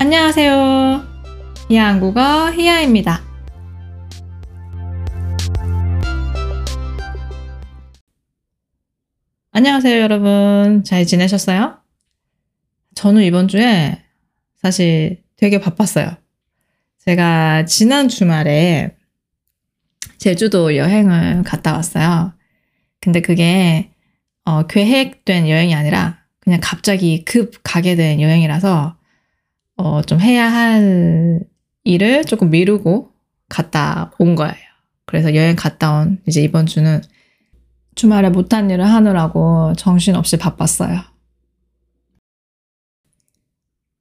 안녕하세요. 히야 한국어 히야입니다. 안녕하세요, 여러분. 잘 지내셨어요? 저는 이번 주에 사실 되게 바빴어요. 제가 지난 주말에 제주도 여행을 갔다 왔어요. 근데 그게 어, 계획된 여행이 아니라 그냥 갑자기 급 가게 된 여행이라서 어, 좀 해야 할 일을 조금 미루고 갔다 온 거예요. 그래서 여행 갔다 온 이제 이번 주는 주말에 못한 일을 하느라고 정신없이 바빴어요.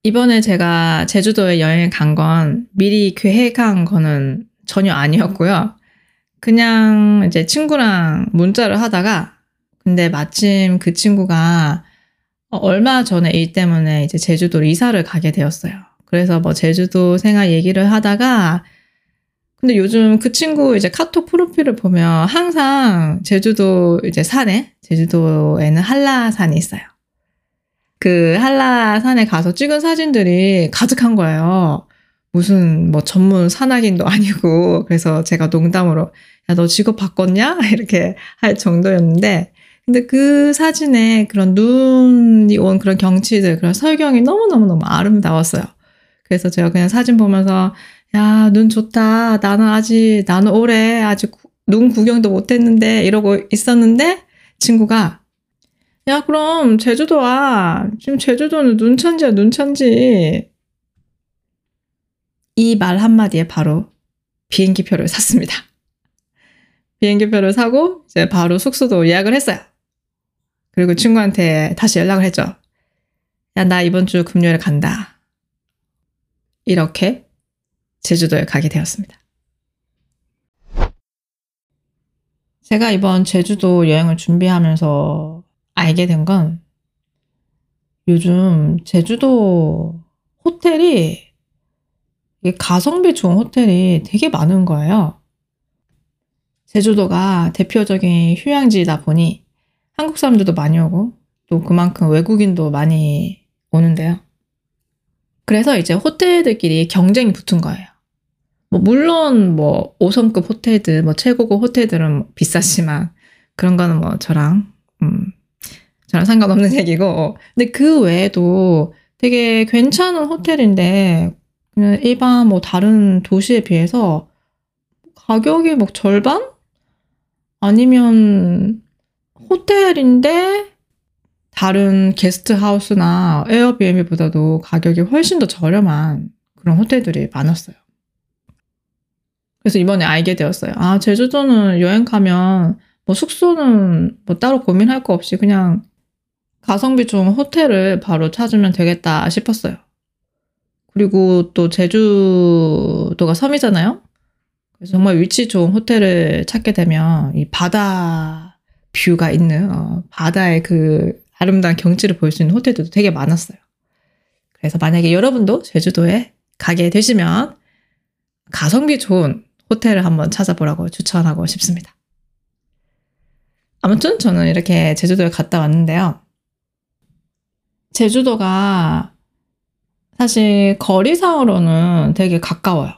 이번에 제가 제주도에 여행 간 건 미리 계획한 거는 전혀 아니었고요. 그냥 이제 친구랑 문자를 하다가 근데 마침 그 친구가 얼마 전에 일 때문에 이제 제주도로 이사를 가게 되었어요. 그래서 뭐 제주도 생활 얘기를 하다가 근데 요즘 그 친구 이제 카톡 프로필을 보면 항상 제주도 이제 산에 제주도에는 한라산이 있어요. 그 한라산에 가서 찍은 사진들이 가득한 거예요. 무슨 뭐 전문 산악인도 아니고 그래서 제가 농담으로 야 너 직업 바꿨냐 이렇게 할 정도였는데 근데 그 사진에 그런 눈이 온 그런 경치들 그런 설경이 너무너무너무 아름다웠어요. 그래서 제가 그냥 사진 보면서 야, 눈 좋다. 나는 아직, 나는 올해 아직 눈 구경도 못 했는데, 이러고 있었는데, 친구가, 야, 그럼 제주도 와. 지금 제주도는 눈천지야, 눈천지. 이 말 한마디에 바로 비행기표를 샀습니다. 비행기표를 사고, 이제 바로 숙소도 예약을 했어요. 그리고 친구한테 다시 연락을 했죠. 야, 나 이번 주 금요일에 간다. 이렇게 제주도에 가게 되었습니다. 제가 이번 제주도 여행을 준비하면서 알게 된 건 요즘 제주도 호텔이 가성비 좋은 호텔이 되게 많은 거예요. 제주도가 대표적인 휴양지이다 보니 한국 사람들도 많이 오고 또 그만큼 외국인도 많이 오는데요. 그래서 이제 호텔들끼리 경쟁이 붙은 거예요. 뭐 물론 뭐 5성급 호텔들, 뭐 최고급 호텔들은 비싸지만 그런 거는 뭐 저랑 음 저랑 상관없는 얘기고 근데 그 외에도 되게 괜찮은 호텔인데 일반 뭐 다른 도시에 비해서 가격이 뭐 절반 아니면 호텔인데 다른 게스트하우스나 에어비앤비보다도 가격이 훨씬 더 저렴한 그런 호텔들이 많았어요. 그래서 이번에 알게 되었어요. 아, 제주도는 여행 가면 뭐 숙소는 뭐 따로 고민할 거 없이 그냥 가성비 좋은 호텔을 바로 찾으면 되겠다 싶었어요. 그리고 또 제주도가 섬이잖아요. 그래서 정말 위치 좋은 호텔을 찾게 되면 이 바다 뷰가 있는 어, 바다의 그 아름다운 경치를 볼 수 있는 호텔들도 되게 많았어요. 그래서 만약에 여러분도 제주도에 가게 되시면 가성비 좋은 호텔을 한번 찾아보라고 추천하고 싶습니다. 아무튼 저는 이렇게 제주도에 갔다 왔는데요. 제주도가 사실 거리상으로는 되게 가까워요.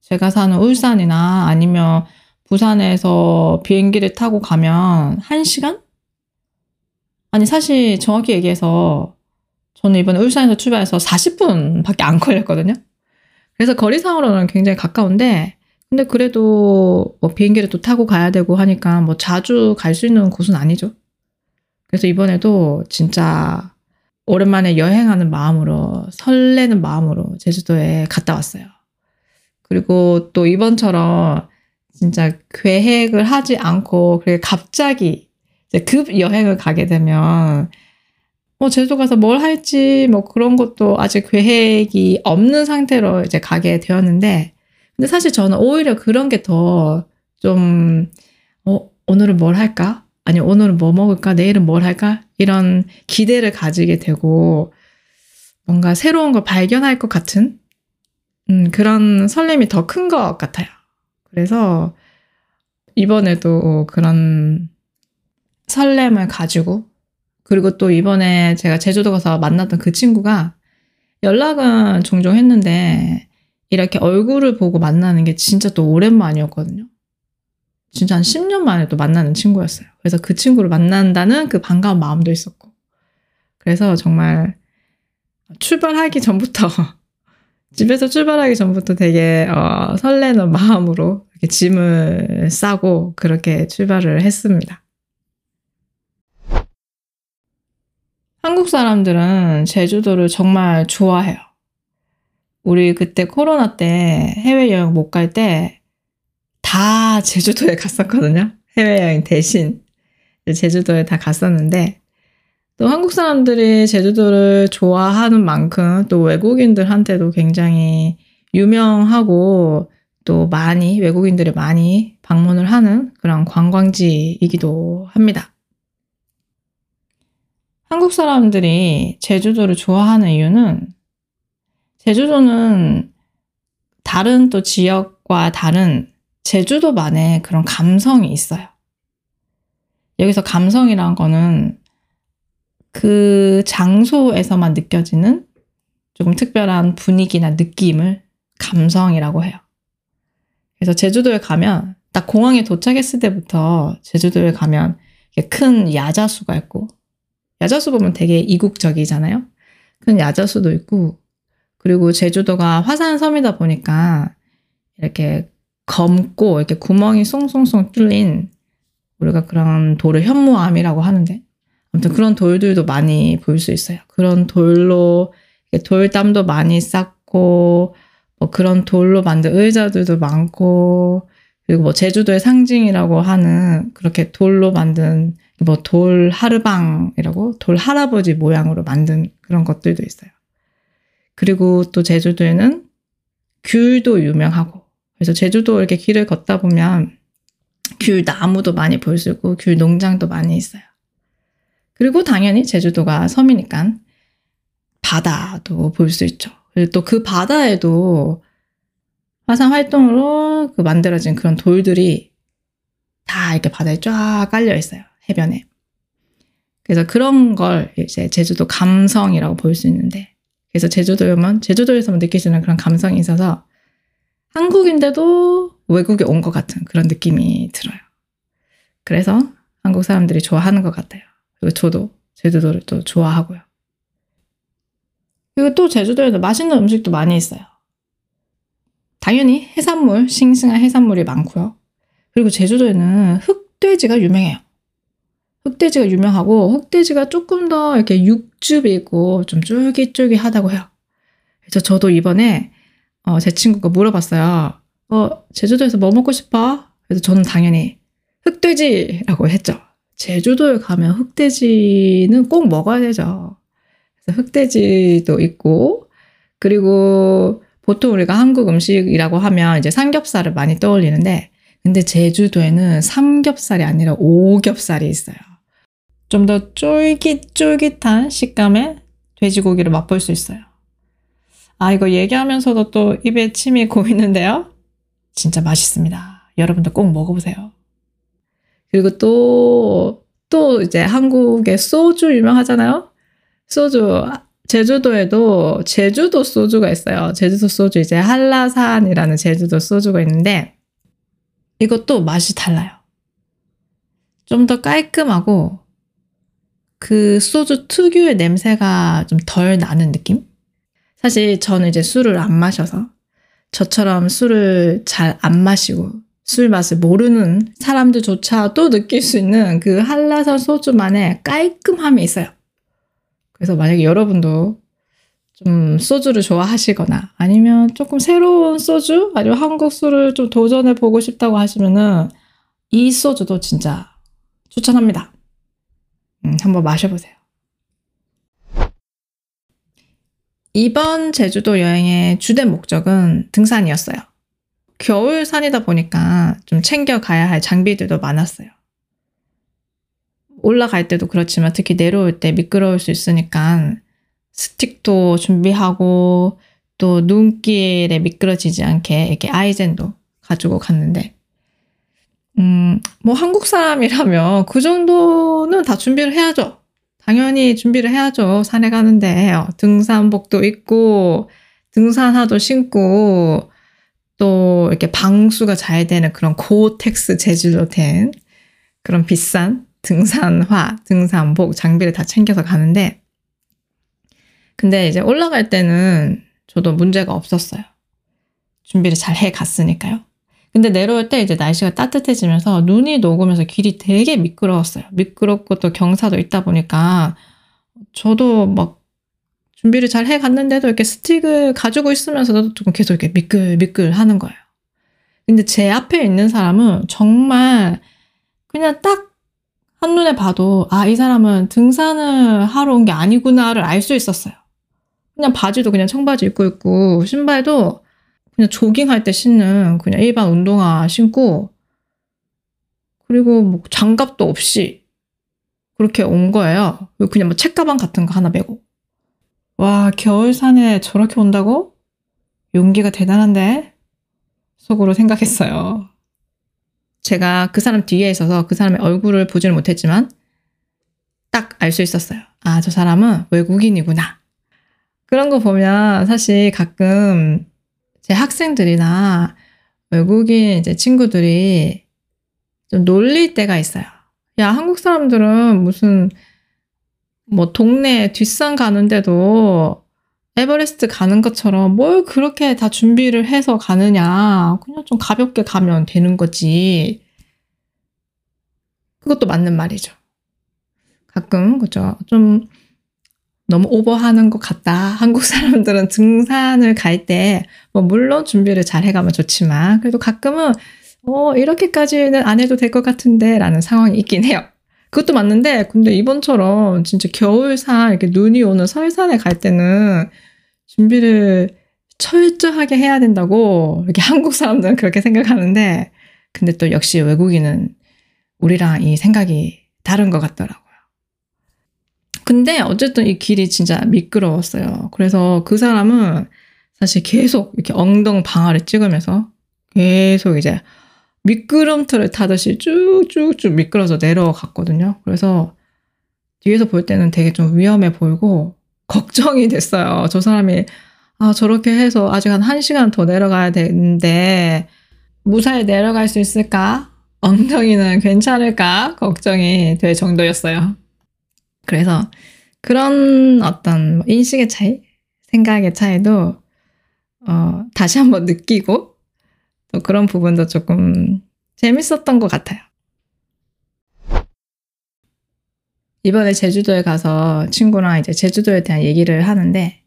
제가 사는 울산이나 아니면 부산에서 비행기를 타고 가면 1시간? 아니, 사실 정확히 얘기해서 저는 이번에 울산에서 출발해서 40분 밖에 안 걸렸거든요. 그래서 거리상으로는 굉장히 가까운데, 근데 그래도 뭐 비행기를 또 타고 가야 되고 하니까 뭐 자주 갈 수 있는 곳은 아니죠. 그래서 이번에도 진짜 오랜만에 여행하는 마음으로, 설레는 마음으로 제주도에 갔다 왔어요. 그리고 또 이번처럼 진짜 계획을 하지 않고, 그게 갑자기 급 여행을 가게 되면 뭐 제주도 가서 뭘 할지 뭐 그런 것도 아직 계획이 없는 상태로 이제 가게 되었는데 근데 사실 저는 오히려 그런 게 더좀 어, 오늘은 뭘 할까? 아니 오늘은 뭐 먹을까? 내일은 뭘 할까? 이런 기대를 가지게 되고 뭔가 새로운 걸 발견할 것 같은 음, 그런 설렘이 더 큰 것 같아요. 그래서 이번에도 그런 설렘을 가지고 그리고 또 이번에 제가 제주도 가서 만났던 그 친구가 연락은 종종 했는데 이렇게 얼굴을 보고 만나는 게 진짜 또 오랜만이었거든요. 진짜 한 10년 만에 또 만나는 친구였어요. 그래서 그 친구를 만난다는 그 반가운 마음도 있었고. 그래서 정말 출발하기 전부터 집에서 출발하기 전부터 되게 어, 설레는 마음으로 짐을 싸고 그렇게 출발을 했습니다. 한국 사람들은 제주도를 정말 좋아해요. 우리 그때 코로나 때 해외여행 못 갈 때 다 제주도에 갔었거든요. 해외여행 대신 제주도에 다 갔었는데 또 한국 사람들이 제주도를 좋아하는 만큼 또 외국인들한테도 굉장히 유명하고 또 많이 외국인들이 많이 방문을 하는 그런 관광지이기도 합니다. 한국 사람들이 제주도를 좋아하는 이유는 제주도는 다른 또 지역과 다른 제주도만의 그런 감성이 있어요. 여기서 감성이란 거는 그 장소에서만 느껴지는 조금 특별한 분위기나 느낌을 감성이라고 해요. 그래서 제주도에 가면 딱 공항에 도착했을 때부터 제주도에 가면 큰 야자수가 있고 야자수 보면 되게 이국적이잖아요. 큰 야자수도 있고 그리고 제주도가 화산섬이다 보니까 이렇게 검고 이렇게 구멍이 송송송 뚫린 우리가 그런 돌을 현무암이라고 하는데 아무튼 그런 돌들도 많이 볼 수 있어요. 그런 돌로 돌담도 많이 쌓고 뭐 그런 돌로 만든 의자들도 많고 그리고 뭐 제주도의 상징이라고 하는 그렇게 돌로 만든 뭐 돌 하르방이라고 돌 할아버지 모양으로 만든 그런 것들도 있어요. 그리고 또 제주도에는 귤도 유명하고 그래서 제주도 이렇게 길을 걷다 보면 귤 나무도 많이 볼 수 있고 귤 농장도 많이 있어요. 그리고 당연히 제주도가 섬이니까 바다도 볼 수 있죠. 그리고 또 그 바다에도 화산 활동으로 그 만들어진 그런 돌들이 다 이렇게 바다에 쫙 깔려 있어요. 해변에. 그래서 그런 걸 이제 제주도 감성이라고 볼 수 있는데, 그래서 제주도에만, 제주도에서만 있는 그런 감성이 있어서 한국인데도 외국에 온 것 같은 그런 느낌이 들어요. 그래서 한국 사람들이 좋아하는 것 같아요. 그리고 저도 제주도를 또 좋아하고요. 그리고 또 제주도에도 맛있는 음식도 많이 있어요. 당연히 해산물, 싱싱한 해산물이 많고요. 그리고 제주도에는 흑돼지가 유명해요. 흑돼지가 유명하고 흑돼지가 조금 더 이렇게 육즙이고 좀 쫄깃쫄깃하다고 해요. 그래서 저도 이번에 어, 제 친구가 물어봤어요. 어, 제주도에서 뭐 먹고 싶어? 그래서 저는 당연히 흑돼지라고 했죠. 제주도에 가면 흑돼지는 꼭 먹어야 되죠. 그래서 흑돼지도 있고, 그리고 보통 우리가 한국 음식이라고 하면 이제 삼겹살을 많이 떠올리는데, 근데 제주도에는 삼겹살이 아니라 오겹살이 있어요. 좀 더 쫄깃쫄깃한 식감의 돼지고기를 맛볼 수 있어요. 아, 이거 얘기하면서도 또 입에 침이 고이는데요. 진짜 맛있습니다. 여러분도 꼭 먹어보세요. 그리고 또, 또 이제 한국의 소주 유명하잖아요? 소주, 제주도에도 제주도 소주가 있어요. 제주도 소주, 이제 한라산이라는 제주도 소주가 있는데, 이것도 맛이 달라요. 좀 더 깔끔하고, 그 소주 특유의 냄새가 좀 덜 나는 느낌? 사실 저는 이제 술을 안 마셔서 저처럼 술을 잘 안 마시고 술 맛을 모르는 사람들조차도 느낄 수 있는 그 한라산 소주만의 깔끔함이 있어요. 그래서 만약에 여러분도 좀 소주를 좋아하시거나 아니면 조금 새로운 소주 아니면 한국 술을 좀 도전해 보고 싶다고 하시면은 이 소주도 진짜 추천합니다. 음, 한번 마셔보세요. 이번 제주도 여행의 주된 목적은 등산이었어요. 겨울 산이다 보니까 좀 챙겨가야 할 장비들도 많았어요. 올라갈 때도 그렇지만 특히 내려올 때 미끄러울 수 있으니까 스틱도 준비하고 또 눈길에 미끄러지지 않게 이렇게 아이젠도 가지고 갔는데 음, 뭐 한국 사람이라면 그 정도는 다 준비를 해야죠. 당연히 준비를 해야죠. 산에 가는데 어, 등산복도 입고 등산화도 신고 또 이렇게 방수가 잘 되는 그런 고텍스 재질로 된 그런 비싼 등산화, 등산복, 장비를 다 챙겨서 가는데 근데 이제 올라갈 때는 저도 문제가 없었어요. 준비를 잘 해 갔으니까요. 근데 내려올 때 이제 날씨가 따뜻해지면서 눈이 녹으면서 길이 되게 미끄러웠어요. 미끄럽고 또 경사도 있다 보니까 저도 막 준비를 잘 해 갔는데도 이렇게 스틱을 가지고 있으면서도 조금 계속 이렇게 미끌미끌 하는 거예요. 근데 제 앞에 있는 사람은 정말 그냥 딱 한눈에 봐도 아, 이 사람은 등산을 하러 온 게 아니구나를 알 수 있었어요. 그냥 바지도 그냥 청바지 입고 있고 신발도 그냥 조깅할 때 신는 그냥 일반 운동화 신고 그리고 뭐 장갑도 없이 그렇게 온 거예요. 그냥 뭐 책가방 같은 거 하나 메고. 와, 겨울산에 저렇게 온다고? 용기가 대단한데? 속으로 생각했어요. 제가 그 사람 뒤에 있어서 그 사람의 얼굴을 보지는 못했지만 딱 알 수 있었어요. 아, 저 사람은 외국인이구나. 그런 거 보면 사실 가끔 제 학생들이나 외국인 이제 친구들이 좀 놀릴 때가 있어요. 야, 한국 사람들은 무슨 뭐 동네 뒷산 가는데도 에버레스트 가는 것처럼 뭘 그렇게 다 준비를 해서 가느냐. 그냥 좀 가볍게 가면 되는 거지. 그것도 맞는 말이죠. 가끔, 그죠. 좀 너무 오버하는 것 같다. 한국 사람들은 등산을 갈 때, 뭐, 물론 준비를 잘 해가면 좋지만, 그래도 가끔은, 어, 이렇게까지는 안 해도 될 것 같은데, 라는 상황이 있긴 해요. 그것도 맞는데, 근데 이번처럼 진짜 겨울산, 이렇게 눈이 오는 설산에 갈 때는 준비를 철저하게 해야 된다고, 이렇게 한국 사람들은 그렇게 생각하는데, 근데 또 역시 외국인은 우리랑 이 생각이 다른 것 같더라고요. 근데 어쨌든 이 길이 진짜 미끄러웠어요. 그래서 그 사람은 사실 계속 이렇게 엉덩 방아를 찍으면서 계속 이제 미끄럼틀을 타듯이 쭉쭉쭉 미끄러져 내려갔거든요. 그래서 뒤에서 볼 때는 되게 좀 위험해 보이고 걱정이 됐어요. 저 사람이 아, 저렇게 해서 아직 한 1시간 더 내려가야 되는데 무사히 내려갈 수 있을까? 엉덩이는 괜찮을까? 걱정이 될 정도였어요. 그래서 그런 어떤 뭐 인식의 차이, 생각의 차이도 어, 다시 한번 느끼고 또 그런 부분도 조금 재밌었던 것 같아요. 이번에 제주도에 가서 친구랑 이제 제주도에 대한 얘기를 하는데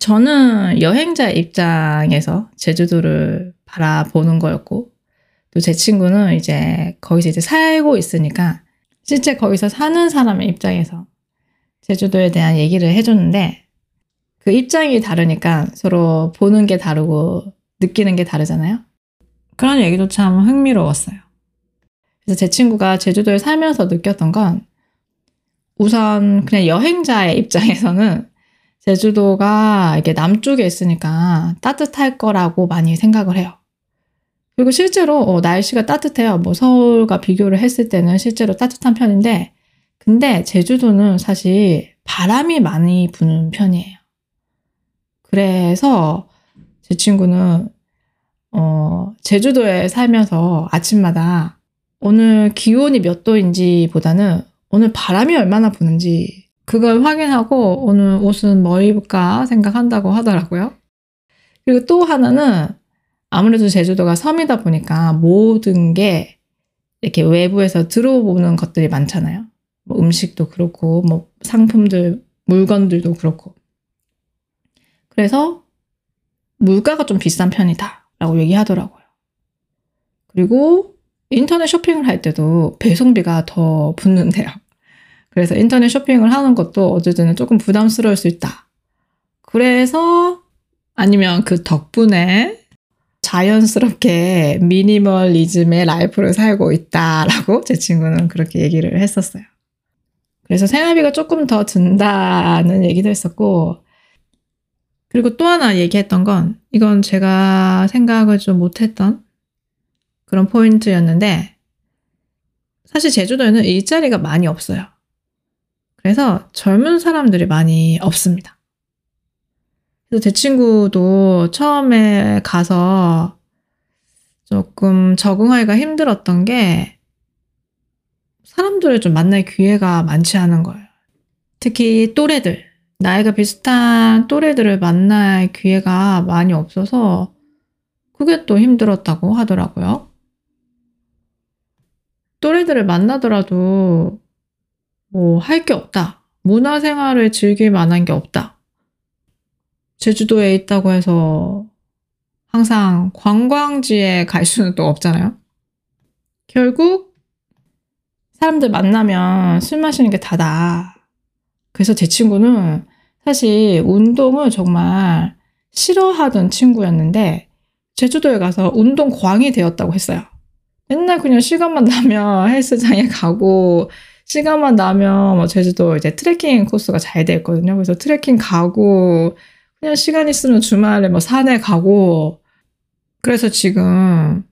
저는 여행자 입장에서 제주도를 바라보는 거였고 또 제 친구는 이제 거기서 이제 살고 있으니까 실제 거기서 사는 사람의 입장에서 제주도에 대한 얘기를 해줬는데 그 입장이 다르니까 서로 보는 게 다르고 느끼는 게 다르잖아요. 그런 얘기도 참 흥미로웠어요. 그래서 제 친구가 제주도에 살면서 느꼈던 건 우선 그냥 여행자의 입장에서는 제주도가 이게 남쪽에 있으니까 따뜻할 거라고 많이 생각을 해요. 그리고 실제로 어, 날씨가 따뜻해요. 뭐 서울과 비교를 했을 때는 실제로 따뜻한 편인데, 근데 제주도는 사실 바람이 많이 부는 편이에요. 그래서 제 친구는 어, 제주도에 살면서 아침마다 오늘 기온이 몇 도인지 보다는 오늘 바람이 얼마나 부는지 그걸 확인하고 오늘 옷은 뭐 입을까 생각한다고 하더라고요. 그리고 또 하나는 아무래도 제주도가 섬이다 보니까 모든 게 이렇게 외부에서 들어오는 것들이 많잖아요. 뭐 음식도 그렇고, 뭐 상품들, 물건들도 그렇고. 그래서 물가가 좀 비싼 편이다. 라고 얘기하더라고요. 그리고 인터넷 쇼핑을 할 때도 배송비가 더 붙는데요. 그래서 인터넷 쇼핑을 하는 것도 어쨌든 조금 부담스러울 수 있다. 그래서 아니면 그 덕분에 자연스럽게 미니멀리즘의 라이프를 살고 있다라고 제 친구는 그렇게 얘기를 했었어요. 그래서 생활비가 조금 더 든다는 얘기도 했었고, 그리고 또 하나 얘기했던 건, 이건 제가 생각을 좀 못했던 그런 포인트였는데, 사실 제주도에는 일자리가 많이 없어요. 그래서 젊은 사람들이 많이 없습니다. 그래서 제 친구도 처음에 가서 조금 적응하기가 힘들었던 게 사람들을 좀 만날 기회가 많지 않은 거예요. 특히 또래들, 나이가 비슷한 또래들을 만날 기회가 많이 없어서 그게 또 힘들었다고 하더라고요. 또래들을 만나더라도 뭐 할 게 없다. 문화생활을 즐길 만한 게 없다. 제주도에 있다고 해서 항상 관광지에 갈 수는 또 없잖아요. 결국 사람들 만나면 술 마시는 게 다다. 그래서 제 친구는 사실 운동을 정말 싫어하던 친구였는데 제주도에 가서 운동광이 되었다고 했어요. 맨날 그냥 시간만 나면 헬스장에 가고 시간만 나면 뭐 제주도 이제 트레킹 코스가 잘 돼 있거든요. 그래서 트레킹 가고 그냥 시간 있으면 주말에 뭐 산에 가고 그래서 지금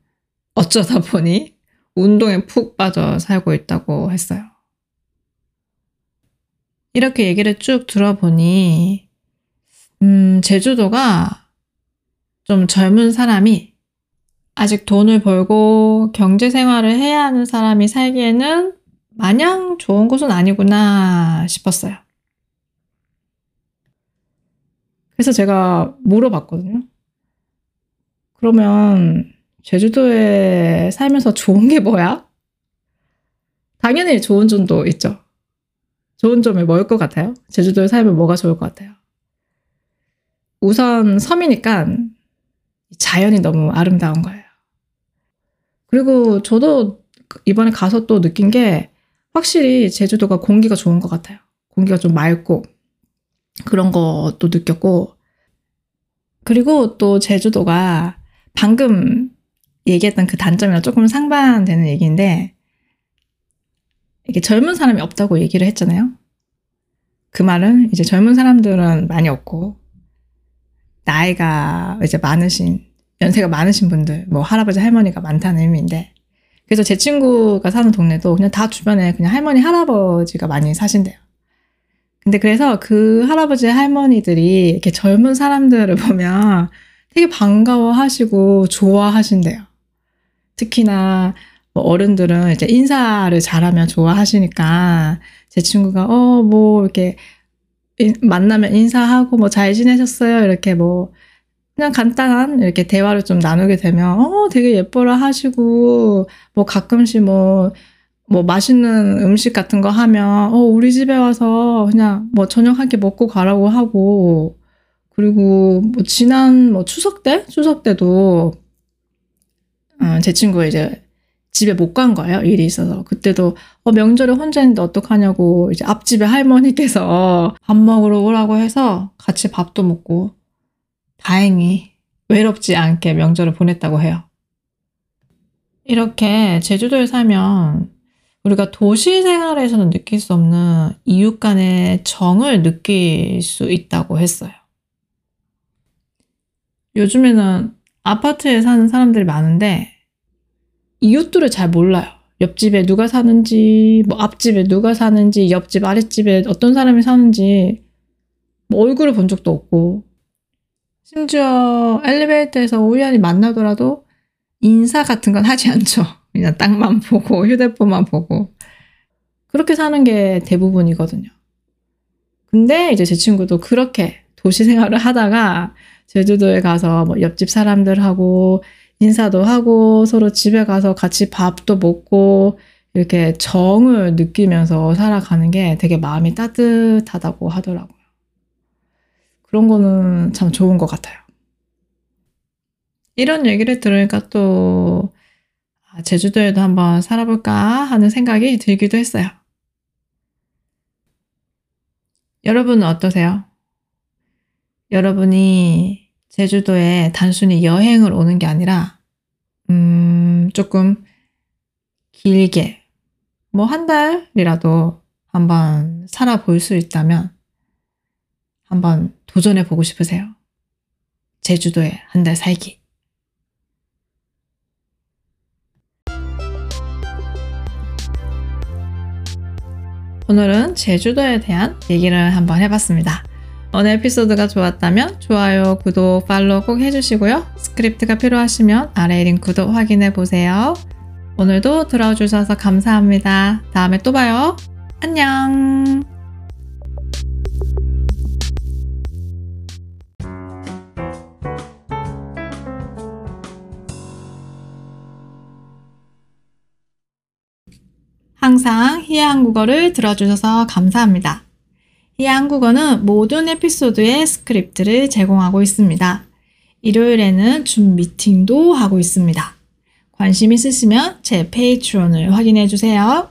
어쩌다 보니 운동에 푹 빠져 살고 있다고 했어요. 이렇게 얘기를 쭉 들어보니 음, 제주도가 좀 젊은 사람이 아직 돈을 벌고 경제 생활을 해야 하는 사람이 살기에는 마냥 좋은 곳은 아니구나 싶었어요. 그래서 제가 물어봤거든요. 그러면 제주도에 살면서 좋은 게 뭐야? 당연히 좋은 점도 있죠. 좋은 점이 뭐일 것 같아요? 제주도에 살면 뭐가 좋을 것 같아요? 우선 섬이니까 자연이 너무 아름다운 거예요. 그리고 저도 이번에 가서 또 느낀 게 확실히 제주도가 공기가 좋은 것 같아요. 공기가 좀 맑고 그런 것도 느꼈고 그리고 또 제주도가 방금 얘기했던 그 단점이랑 조금 상반되는 얘기인데 이게 젊은 사람이 없다고 얘기를 했잖아요. 그 말은 이제 젊은 사람들은 많이 없고 나이가 이제 많으신 연세가 많으신 분들 뭐 할아버지 할머니가 많다는 의미인데 그래서 제 친구가 사는 동네도 그냥 다 주변에 그냥 할머니 할아버지가 많이 사신대요. 근데 그래서 그 할아버지 할머니들이 이렇게 젊은 사람들을 보면 되게 반가워하시고 좋아하신대요. 특히나 뭐 어른들은 이제 인사를 잘하면 좋아하시니까 제 친구가 어 뭐 이렇게 만나면 인사하고 뭐 잘 지내셨어요? 이렇게 뭐 그냥 간단한 이렇게 대화를 좀 나누게 되면 어 되게 예뻐라 하시고 뭐 가끔씩 뭐뭐 뭐 맛있는 음식 같은 거 하면 어 우리 집에 와서 그냥 뭐 저녁 한 끼 먹고 가라고 하고 그리고 뭐 지난 뭐 추석 때? 추석 때도 어, 제 친구가 이제 집에 못 간 거예요. 일이 있어서. 그때도 어, 명절에 혼자 있는데 어떡하냐고 이제 앞집에 할머니께서 밥 먹으러 오라고 해서 같이 밥도 먹고 다행히 외롭지 않게 명절을 보냈다고 해요. 이렇게 제주도에 살면 우리가 도시 생활에서는 느낄 수 없는 이웃 간의 정을 느낄 수 있다고 했어요. 요즘에는 아파트에 사는 사람들이 많은데 이웃들을 잘 몰라요. 옆집에 누가 사는지, 뭐 앞집에 누가 사는지, 옆집 아랫집에 어떤 사람이 사는지 뭐 얼굴을 본 적도 없고 심지어 엘리베이터에서 우연히 만나더라도 인사 같은 건 하지 않죠. 그냥 땅만 보고 휴대폰만 보고 그렇게 사는 게 대부분이거든요. 근데 이제 제 친구도 그렇게 도시 생활을 하다가 제주도에 가서 뭐 옆집 사람들하고 인사도 하고 서로 집에 가서 같이 밥도 먹고 이렇게 정을 느끼면서 살아가는 게 되게 마음이 따뜻하다고 하더라고요. 그런 거는 참 좋은 것 같아요. 이런 얘기를 들으니까 또 아, 제주도에도 한번 살아볼까 하는 생각이 들기도 했어요. 여러분은 어떠세요? 여러분이 제주도에 단순히 여행을 오는 게 아니라, 음, 조금 길게, 뭐 한 달이라도 한번 살아볼 수 있다면, 한번 도전해 보고 싶으세요? 제주도에 한 달 살기. 오늘은 제주도에 대한 얘기를 한번 해봤습니다. 오늘 에피소드가 좋았다면 좋아요, 구독, 팔로우 꼭 해주시고요. 스크립트가 필요하시면 아래 링크도 확인해 보세요. 오늘도 들어주셔서 감사합니다. 다음에 또 봐요. 안녕! 항상 희야 한국어를 들어주셔서 감사합니다. 희야 한국어는 모든 에피소드의 스크립트를 제공하고 있습니다. 일요일에는 줌 미팅도 하고 있습니다. 관심 있으시면 제 Patreon을 확인해 주세요.